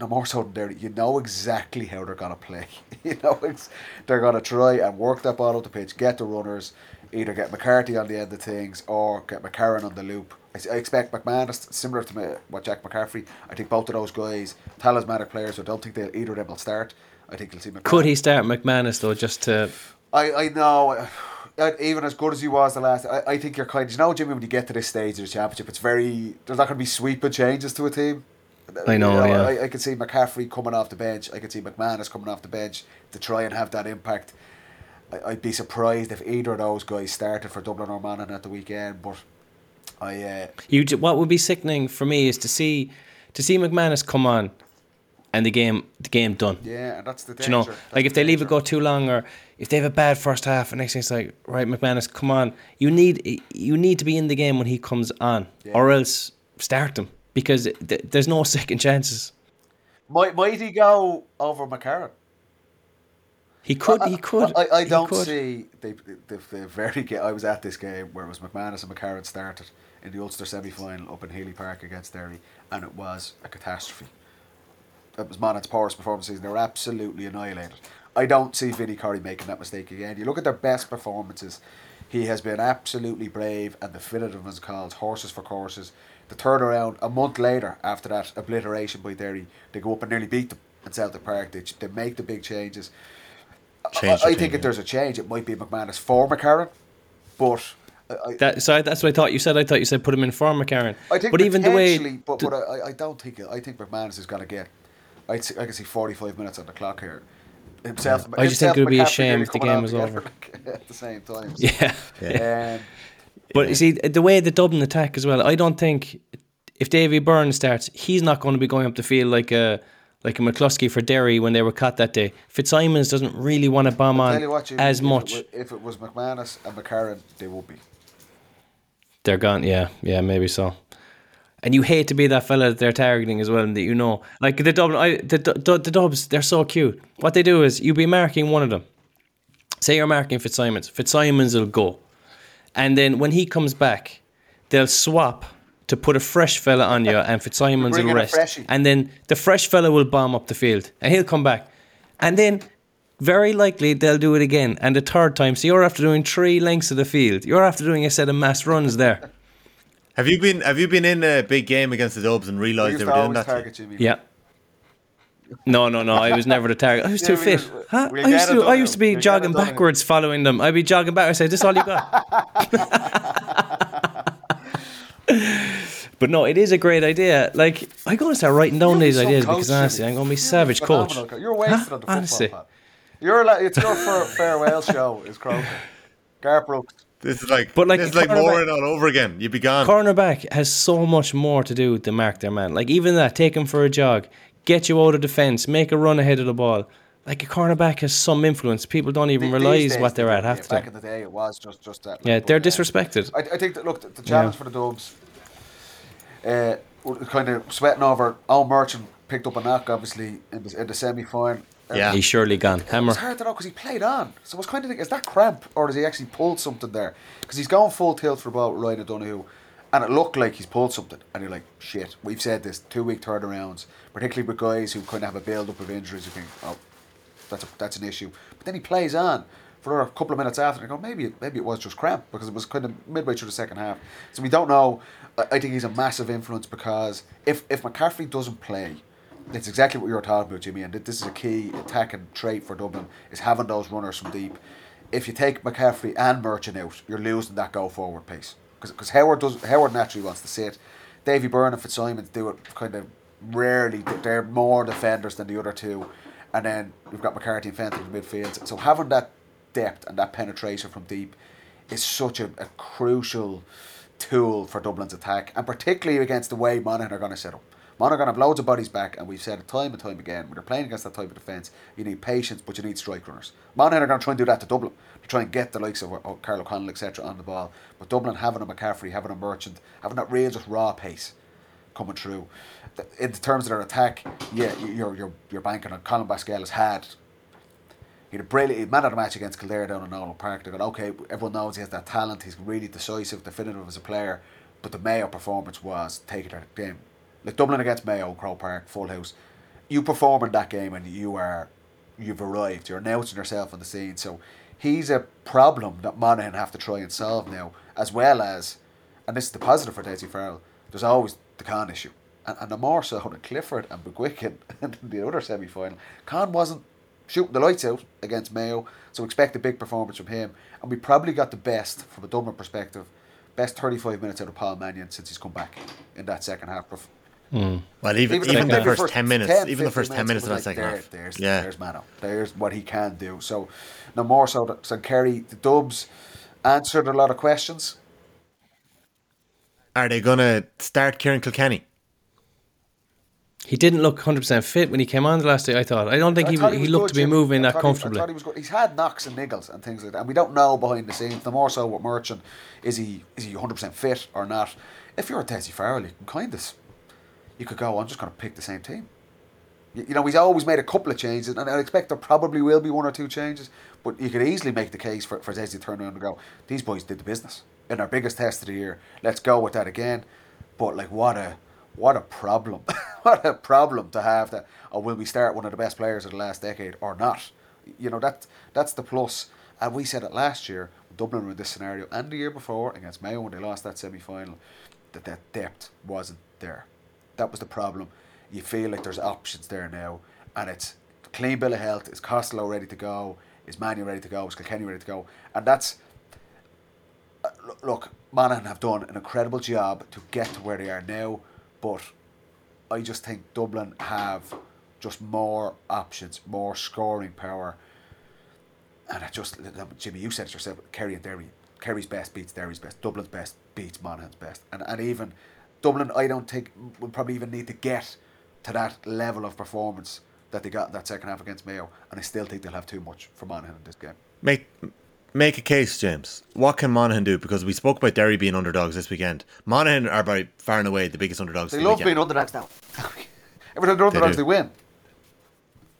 no more so than Derry, you know exactly how they're gonna play. you know it's, they're gonna try and work that ball up the pitch, get the runners, either get McCarthy on the end of things or get McCarron on the loop. I, expect McManus similar to me, what Jack McCaffrey. I think both of those guys, talismanic players. So I don't think they'll either of them will start. I think you'll see McManus. Could he start McManus though, just to? I, I know. uh, Even as good as he was the last, I, I think you're kind. You know, Jimmy, when you get to this stage of the championship, it's very. There's not going to be sweeping changes to a team. I know, You yeah. I, I could see McCaffrey coming off the bench. I could see McManus coming off the bench to try and have that impact. I, I'd be surprised if either of those guys started for Dublin or Monaghan at the weekend. But I, uh, You what would be sickening for me is to see to see McManus come on, and the game the game done. yeah, and that's the Do you know, That's like if the they leave it go too long, or if they have a bad first half, and next thing it's like, right, McManus, come on, you need you need to be in the game when he comes on, or else start him because th- there's no second chances. Might, might he go over McCarron? He could, he could. I, I don't could. see they, they, they very. Ga- I was at this game where it was McManus and McCarron started in the Ulster semi final up in Healy Park against Derry, and it was a catastrophe. It was Monaghan's poorest performance season. They were absolutely annihilated. I don't see Vinny Corey making that mistake again. You look at their best performances. He has been absolutely brave and the definitive as called horses for courses. The third around a month later after that obliteration by Derry, they go up and nearly beat them in Celtic Park. They, they make the big changes. Change I, I the think team, if there's a change, it might be McManus for McCarron, but I, I, That, so that's what I thought you said. I thought you said put him in for McCarron. I think but even the way, potentially, but, but I, I don't think I think McManus is going to get. I'd see, I can see 45 minutes on the clock here. Himself. I just think it would be a shame if the game was over. at the same time. Yeah. Um, But you see, the way the Dublin attack as well, I don't think if Davy Byrne starts, he's not going to be going up the field like a like a McCluskey for Derry when they were cut that day. Fitzsimons doesn't really want to bomb tell on you what, Jimmy, as if it much. If it was McManus and McCarron, they would be. They're gone. Yeah, yeah, maybe so. And you hate to be that fella that they're targeting as well, and that you know, like the Dublin, I, the, the the Dubs, they're so cute. What they do is you be marking one of them. Say you're marking Fitzsimons. Fitzsimons will go, and then when he comes back, they'll swap to put a fresh fella on you, and Fitzsimons will a rest. And then the fresh fella will bomb up the field, and he'll come back, and then. Very likely they'll do it again, and the third time. So you're after doing three lengths of the field. You're after doing a set of mass runs there. Have you been Have you been in a big game against the Dubs and realised they were doing that? to you? Yeah. No, no, no. I was never the target. I was Yeah, too we fit. Huh? we'll I used to. I used to be We'll jogging it done now. backwards, following them. I'd be jogging back. I say, "This all you got." but no, it is a great idea. Like I'm going to start writing down You'll be these ideas coach, because honestly, I'm going to be You'll savage a coach. phenomenal You're wasted Huh? on the football Honestly. pad. You're like, it's your farewell show. Is Croker. Garth Brooks. This is like, But like this is like cornerback- Moran all over again. You'd be gone. Cornerback has so much more to do than mark their man. Like even that, take him for a jog, get you out of defence, make a run ahead of the ball. Like a cornerback has some influence. People don't even These realise days what they're at do, half the Back in the day, it was just just that. Yeah, they're but, uh, disrespected. I, I think that look, the, the challenge for the Dubs, uh, kind of sweating over. Eoin Murchan picked up a knock, obviously in the, in the semi final. Yeah. He's surely gone. It Hammer. was hard to know because he played on. So I was kind of thinking, is that cramp or does he actually pull something there? Because he's gone full tilt for about Ryan O'Donoghue, and it looked like he's pulled something. And you're like, shit, we've said this two week turnarounds, particularly with guys who kind of have a build up of injuries. You think, oh, that's a, that's an issue. But then he plays on for a couple of minutes after, and I go, maybe it, maybe it was just cramp because it was kind of midway through the second half. So we don't know. I, I think he's a massive influence because if if McCaffrey doesn't play. It's exactly what you were talking about, Jimmy, and th- this is a key attacking trait for Dublin is having those runners from deep. If you take McCaffrey and Murchan out, you're losing that go forward pace because Howard does Howard naturally wants to sit. Davy Byrne and Fitzsimons do it kind of rarely. They're more defenders than the other two, and then we've got McCarthy and Fenton in the midfield. So having that depth and that penetration from deep is such a, a crucial tool for Dublin's attack, and particularly against the way Monaghan are going to set up. Monaghan have loads of bodies back, and we've said time and time again, when you're playing against that type of defence, you need patience, but you need strike runners. Monaghan are going to try and do that to Dublin, to try and get the likes of uh, Karl O'Connell, etc., on the ball. But Dublin having a McCaffrey, having a Murchan, having that real just raw pace coming through. Th- In terms of their attack, yeah, you- you're, you're, you're banking on Colm Basquel has had he had a brilliant man of the match against Kildare down in Nowlan Park. They go, okay, everyone knows he has that talent. He's really decisive, definitive as a player. But the Mayo performance was taking that game. Like Dublin against Mayo, Croke Park, full house. You perform in that game and you are, you've arrived. You're announcing yourself on the scene. So he's a problem that Monaghan have to try and solve now, as well as, and this is the positive for Dessie Farrell. There's always the Con issue, and, and the more so than Clifford and McGuigan in the other semi final. Con wasn't shooting the lights out against Mayo, so expect a big performance from him. And we probably got the best from a Dublin perspective, best 35 minutes out of Paul Mannion since he's come back in that second half. Perf- Well, even Even even, the the first, first ten minutes, 10, even the first ten minutes it of that like, second there, half. There's, yeah, there's Mano. There's what he can do. So, no more so so Kerry, the Dubs answered a lot of questions. are they gonna start Ciarán Kilkenny? He didn't look 100% fit when he came on the last day, I thought. I don't think I he, thought he, looked good, to be Jimmy. moving I that thought he- comfortably. I he was good. He's had knocks and niggles and things like that, and we don't know behind the scenes. The more so with Murchan, is he is he 100% fit or not? If you're a Dessie Farrell, you can kind of you could go. I'm just going to pick the same team. You, you know, he's always made a couple of changes, and I expect there probably will be one or two changes. But you could easily make the case for for Dessie to turn around and go, these boys did the business in our biggest test of the year. Let's go with that again. But like, what a what a problem! what a problem to have that. Or will we start one of the best players of the last decade or not? You know that that's the plus. And we said it last year. Dublin were in this scenario, and the year before against Mayo when they lost that semi final, that that depth wasn't there. That was the problem. You feel like there's options there now, and it's clean bill of health. Is Costello ready to go? Is Manu ready to go? Is Kilkenny ready to go? And that's uh, look, Monaghan have done an incredible job to get to where they are now, but I just think Dublin have just more options, more scoring power. And I just, Jimmy, you said it yourself, Kerry and Derry. Kerry's best beats Derry's best. Dublin's best beats Monaghan's best. And, and even Dublin, I don't think, will probably even need to get to that level of performance that they got in that second half against Mayo. And I still think they'll have too much for Monaghan in this game. Make make a case, James. What can Monaghan do? Because we spoke about Derry being underdogs this weekend. Monaghan are by far and away the biggest underdogs. They of the love weekend. being underdogs now. Every time they're underdogs, do. they win.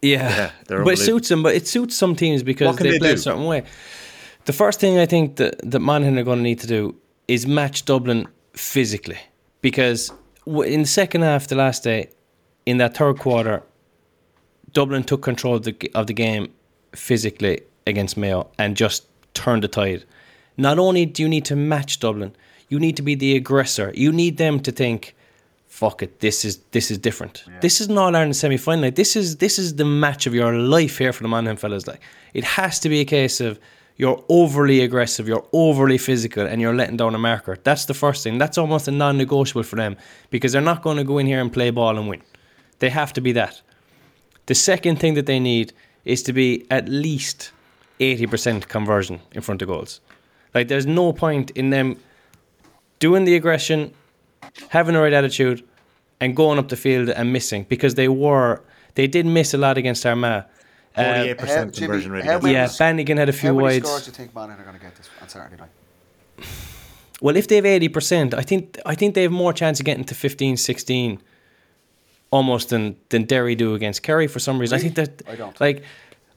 Yeah, Yeah, but it suits them. But it suits some teams because they, they play do? a certain way. The first thing I think that that Monaghan are going to need to do is match Dublin physically, because in the second half, the last day, in that third quarter, Dublin took control of the of the game physically against Mayo and just turned the tide. Not only do you need to match Dublin, you need to be the aggressor. You need them to think, "Fuck it, this is this is different. This is an All Ireland semi final. Like, this is this is the match of your life here for the Monaghan fellas. Like it has to be a case of." You're overly aggressive, you're overly physical, and you're letting down a marker. That's the first thing. That's almost a non negotiable for them because they're not going to go in here and play ball and win. They have to be that. The second thing that they need is to be at least 80% conversion in front of goals. Like, there's no point in them doing the aggression, having the right attitude, and going up the field and missing because they were, they did miss a lot against Armagh. Uh, 48% How- conversion rate. how yeah, Bannigan had a few How few many wides. scores do you think Monaghan are going to get this on Saturday night? Well, if they have 80%, I think I think they have more chance of getting to 15, 16 almost than, than Derry do against Kerry for some reason. I think that I don't. like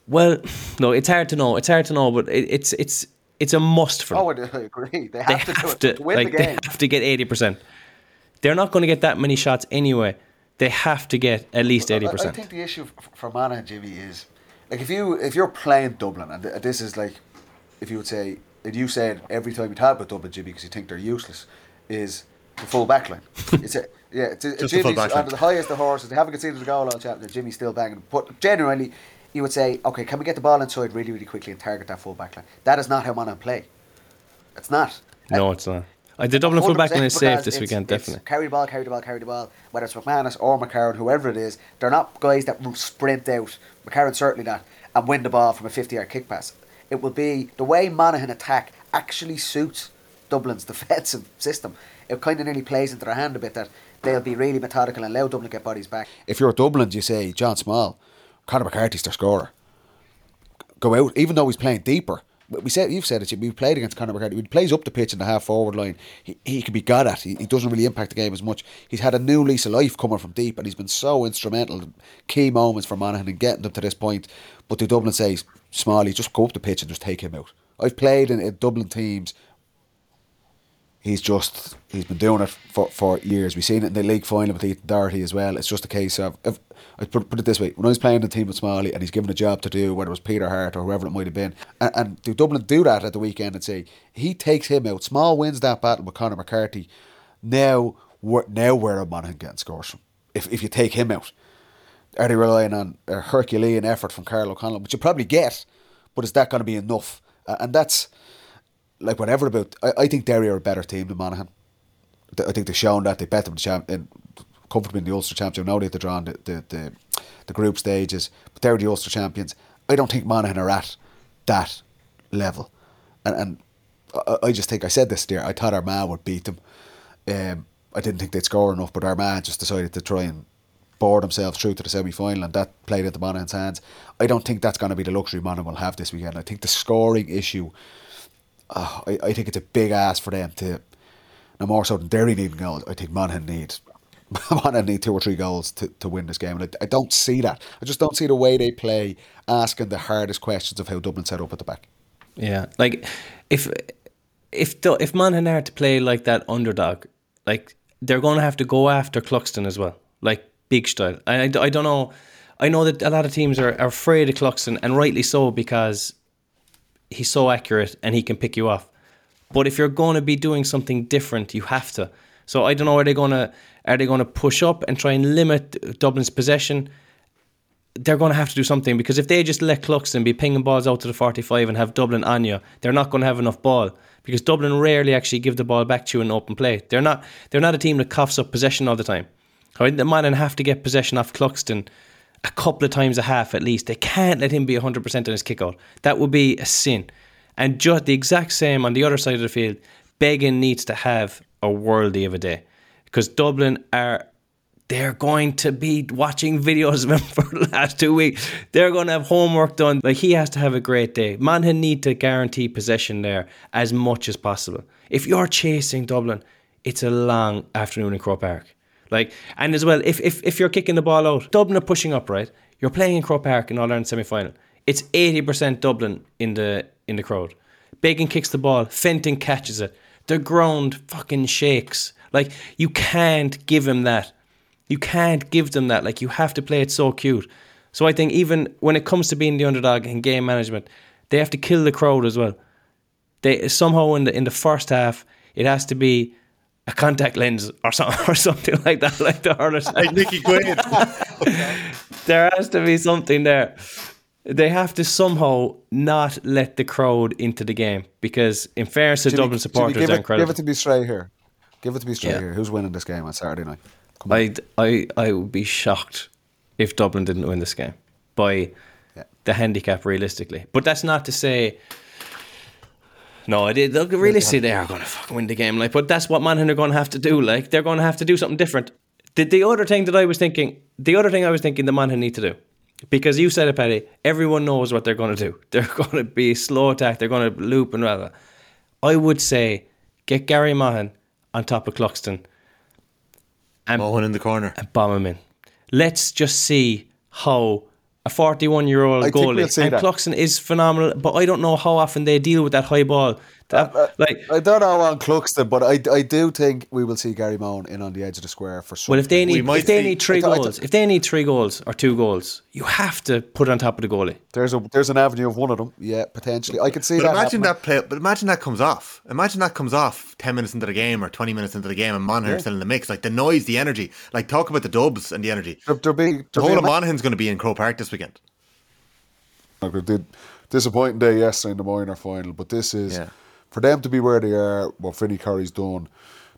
well, no, it's hard to know. It's hard to know, but it, it's it's it's a must for them. Oh, I I agree. They they have to do have it to, to win like the they have to get 80%. They're not going to get that many shots anyway. They have to get at least 80%. I, think the issue for Monaghan, Jimmy, is like if you if you're playing Dublin, and th- this is like if you would say, and you said every time you talk about Dublin, Jimmy, because you think they're useless, is the full back line. it's a, yeah, it's a, Just the Jimmy's back under the highest of horses. They haven't conceded a goal all chapter. Jimmy's still banging, but generally. You would say, okay, can we get the ball inside really, really quickly and target that full back line? That is not how Monaghan play. It's not. no, it's not. I the Dublin full back line is 100% safe this it's- weekend, it's definitely. Carry the ball, carry the ball, carry the ball. Whether it's McManus or McCarron, whoever it is, they're not guys that will sprint out. McCarron certainly not, and win the ball from a 50 yard kick pass. It will be the way Monaghan attack actually suits Dublin's defensive system. It kind of nearly plays into their hand a bit that they'll be really methodical and allow Dublin to get bodies back. If you're Dublin, you say John Small, Conor McCarthy's their scorer. Go out, even though he's playing deeper. We said you've said it. We played against Conor McCarthy. He plays up the pitch in the half forward line. He, he can be good at. He, he doesn't really impact the game as much. He's had a new lease of life coming from deep, and he's been so instrumental in key moments for Monaghan and getting them to this point. But the Dublin says, Smalley, just go up the pitch and just take him out. I've played in, in Dublin teams. He's just he's been doing it for, for years. We've seen it in the league final with Ethan Doherty as well. It's just a case of if I put, put it this way: when I was playing the team with Smalley and he's given a job to do, whether it was Peter Harte or whoever it might have been, and, and do Dublin do that at the weekend and say he takes him out, Small wins that battle with Conor McCarthy. Now now where are a Monaghan getting scores from. If if you take him out, are they relying on a Herculean effort from Karl O'Connell, which you probably get, but is that going to be enough? Uh, and that's like whatever about. I, I think Derry are a better team than Monaghan. I think they've shown that they bet them the champ in, comfortably in the Ulster Championship. Now they've drawn the, the, the, the group stages, but they're the Ulster champions. I don't think Monaghan are at that level, and and I, I just think I said this there. I thought Armagh would beat them. Um, I didn't think they'd score enough, but Armagh just decided to try and bore themselves through to the semi final, and that played into Monaghan's hands. I don't think that's going to be the luxury Monaghan will have this weekend. I think the scoring issue uh, I, I think it's a big ask for them to, no more so than Derry needing goals. I think Monaghan need, Monaghan need two or three goals to, to win this game. And I, I don't see that. I just don't see the way they play, asking the hardest questions of how Dublin set up at the back. Yeah, like if if if Monaghan are to play like that underdog, like they're going to have to go after Cluxton as well, like big style. I, I, I don't know. I know that a lot of teams are, are afraid of Cluxton, and rightly so because he's so accurate and he can pick you off. But if you're going to be doing something different, you have to. So I don't know. Are they going to are they going to push up and try and limit Dublin's possession? they're going to have to do something because if they just let Cluxton be pinging balls out to the 45 and have Dublin on you, they're not going to have enough ball because Dublin rarely actually give the ball back to you in open play. They're not they're not a team that coughs up possession all the time. I think the Monaghan have to get possession off Cluxton a couple of times a half at least. They can't let him be 100% on his kick out. That would be a sin. And just the exact same on the other side of the field, Beggan needs to have a worldy of a day because Dublin are they're going to be watching videos of him for the last two weeks. They're going to have homework done. Like he has to have a great day. Monaghan need to guarantee possession there as much as possible. If you're chasing Dublin, it's a long afternoon in Croke Park. Like and as well, if if, if you're kicking the ball out, Dublin are pushing up, right? You're playing in Croke Park in All Ireland semi final. It's eighty percent Dublin in the in the crowd. Beggan kicks the ball, Fenton catches it. The ground fucking shakes. Like you can't give him that. You can't give them that. Like you have to play it so cute. So I think even when it comes to being the underdog in game management, they have to kill the crowd as well. They somehow in the in the first half it has to be a contact lens or something or something like that, like the hurlers. Like Nicky Quinn. there has to be something there. They have to somehow not let the crowd into the game because, in fairness to Jimmy- Dublin Jimmy, supporters, give it, incredible. Give it to me straight here. Give it to me straight Yeah. here. Who's winning this game on Saturday night? Come. I, I, I would be shocked if Dublin didn't win this game by Yeah. the handicap realistically. But that's not to say. No, I did. Look, realistically, they are going to fucking win the game. Like, but that's what Monaghan are going to have to do. Like, they're going to have to do something different. The, the other thing that I was thinking, the other thing I was thinking, the Monaghan need to do, because you said it, Paddy. Everyone knows what they're going to do. They're going to be slow attack. They're going to loop and rather. I would say get Gary Mohan on top of Cluxton Mohan in the corner. and bomb him in. Let's just see how a 41 year old goalie we'll and that. Cluxton is phenomenal, but I don't know how often they deal with that high ball. That, Uh, like, I don't know on Cluxton, but I, I do think we will see Gary Mohan in on the edge of the square for some. well, if they need might if they see- need three th- goals, th- if they need three goals or two goals, you have to put it on top of the goalie. there's a there's an avenue of one of them, yeah, potentially. I could see But that. imagine happening. that play. But imagine that comes off. Imagine that comes off ten minutes into the game or twenty minutes into the game, and Monaghan are still in the mix. Like the noise, the energy. Like talk about the dubs and the energy. There, there'll be, The there'll whole be of a ma- Monaghan's going to be in Croke Park this weekend. Like, it did disappointing day yesterday in the minor final, but this is Yeah. For them to be where they are. What Vinny Corey's done,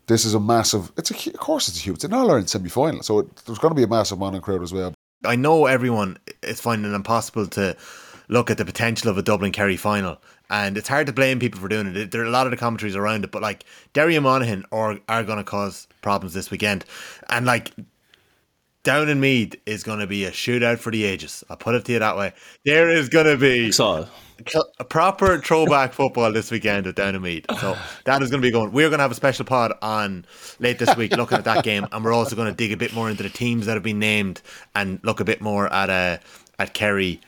this is a massive. It's a of course it's a huge. It's an All Ireland semi final, so it, there's going to be a massive Monaghan crowd as well. I know everyone is finding it impossible to look at the potential of a Dublin Kerry final, and it's hard to blame people for doing it. There are a lot of the commentaries around it, but like Derry and Monaghan are are going to cause problems this weekend, and like. Down in Meath is going to be a shootout for the ages. I'll put it to you that way. There is going to be a proper throwback football this weekend at Down in Meath. So that is going to be going. We're going to have a special pod on late this week looking at that game, and we're also going to dig a bit more into the teams that have been named and look a bit more at uh, at Kerry,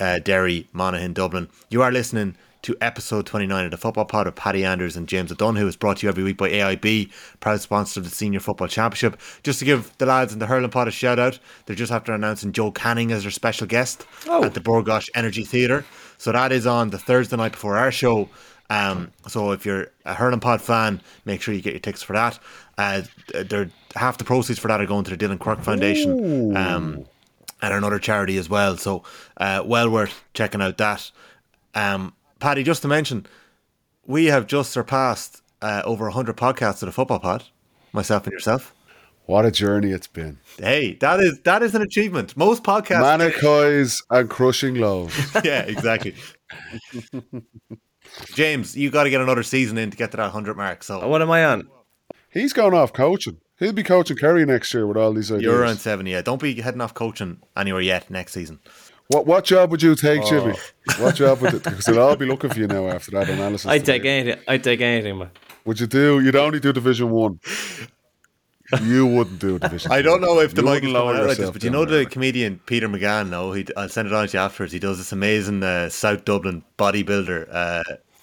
uh, Derry, Monaghan, Dublin. You are listening to episode 29 of the Football Pod with Paddy Andrews and James O'Donoghue. It's brought to you every week by AIB, proud sponsor of the Senior Football Championship. Just to give the lads in the Hurling Pod a shout out, they're just after announcing Joe Canning as their special guest at the Bord Gáis Energy Theatre. So that is on the Thursday night before our show. Um, so if you're a Hurling Pod fan, make sure you get your tickets for that. Uh, they're, half the proceeds for that are going to the Dillon Quirke Foundation. Um, and another charity as well. So uh, well worth checking out that. Um, Paddy, just to mention, we have just surpassed uh, over 100 podcasts of the Football Pod, myself and yourself. What a journey it's been. Hey, that is that is an achievement. Most podcasts, Manic highs and crushing lows. yeah, exactly. James, you got to get another season in to get to that 100 mark. So what am I on? He's going off coaching. He'll be coaching Kerry next year with all these ideas. you're on 70. Yeah, don't be heading off coaching anywhere yet next season. What what job would you take, Jimmy? Oh. What job would it? Because they'll all be looking for you now after that analysis. I'd take today. anything. I'd take anything, man. Would you do? You'd only do Division One. You wouldn't do Division. I don't know if the You mic is lower like this, but you know the there. comedian Peter McGann. No, he I'll send it on to you afterwards. He does this amazing uh, South Dublin bodybuilder uh,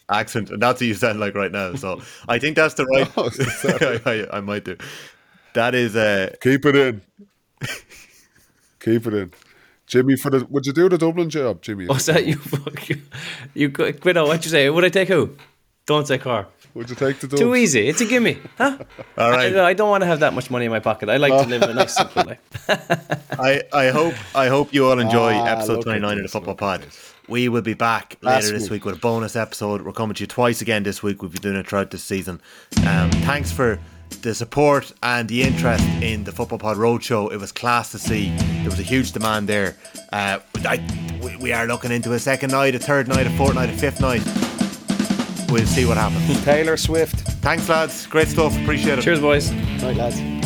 accent, and that's what you sound like right now. So I think that's the right. Oh, I, I, I might do. That is uh, Keep it in. Keep it in. Jimmy, for the would you do the Dublin job, Jimmy? What's that? You fuck you. You quit. quit out. What you say? Would I take who? Don't say car. Would you take the Dubs? Too easy. It's a gimme. Huh? all right. I, I don't want to have that much money in my pocket. I like to live a nice simple life. I, I hope I hope you all enjoy Ah, episode look twenty at nine of the Football look Pod. We will be back Last later this week. week with a bonus episode. We're coming to you twice again this week. We've been doing it throughout this season. Um, thanks for the support and the interest in the Football Pod Roadshow. It was class to see. There was a huge demand there. Uh, I, we, we are looking into a second night, a third night, a fourth night, a fifth night. We'll see what happens. Taylor Swift. Thanks, lads. Great stuff. Appreciate it. Cheers, boys. Right, lads.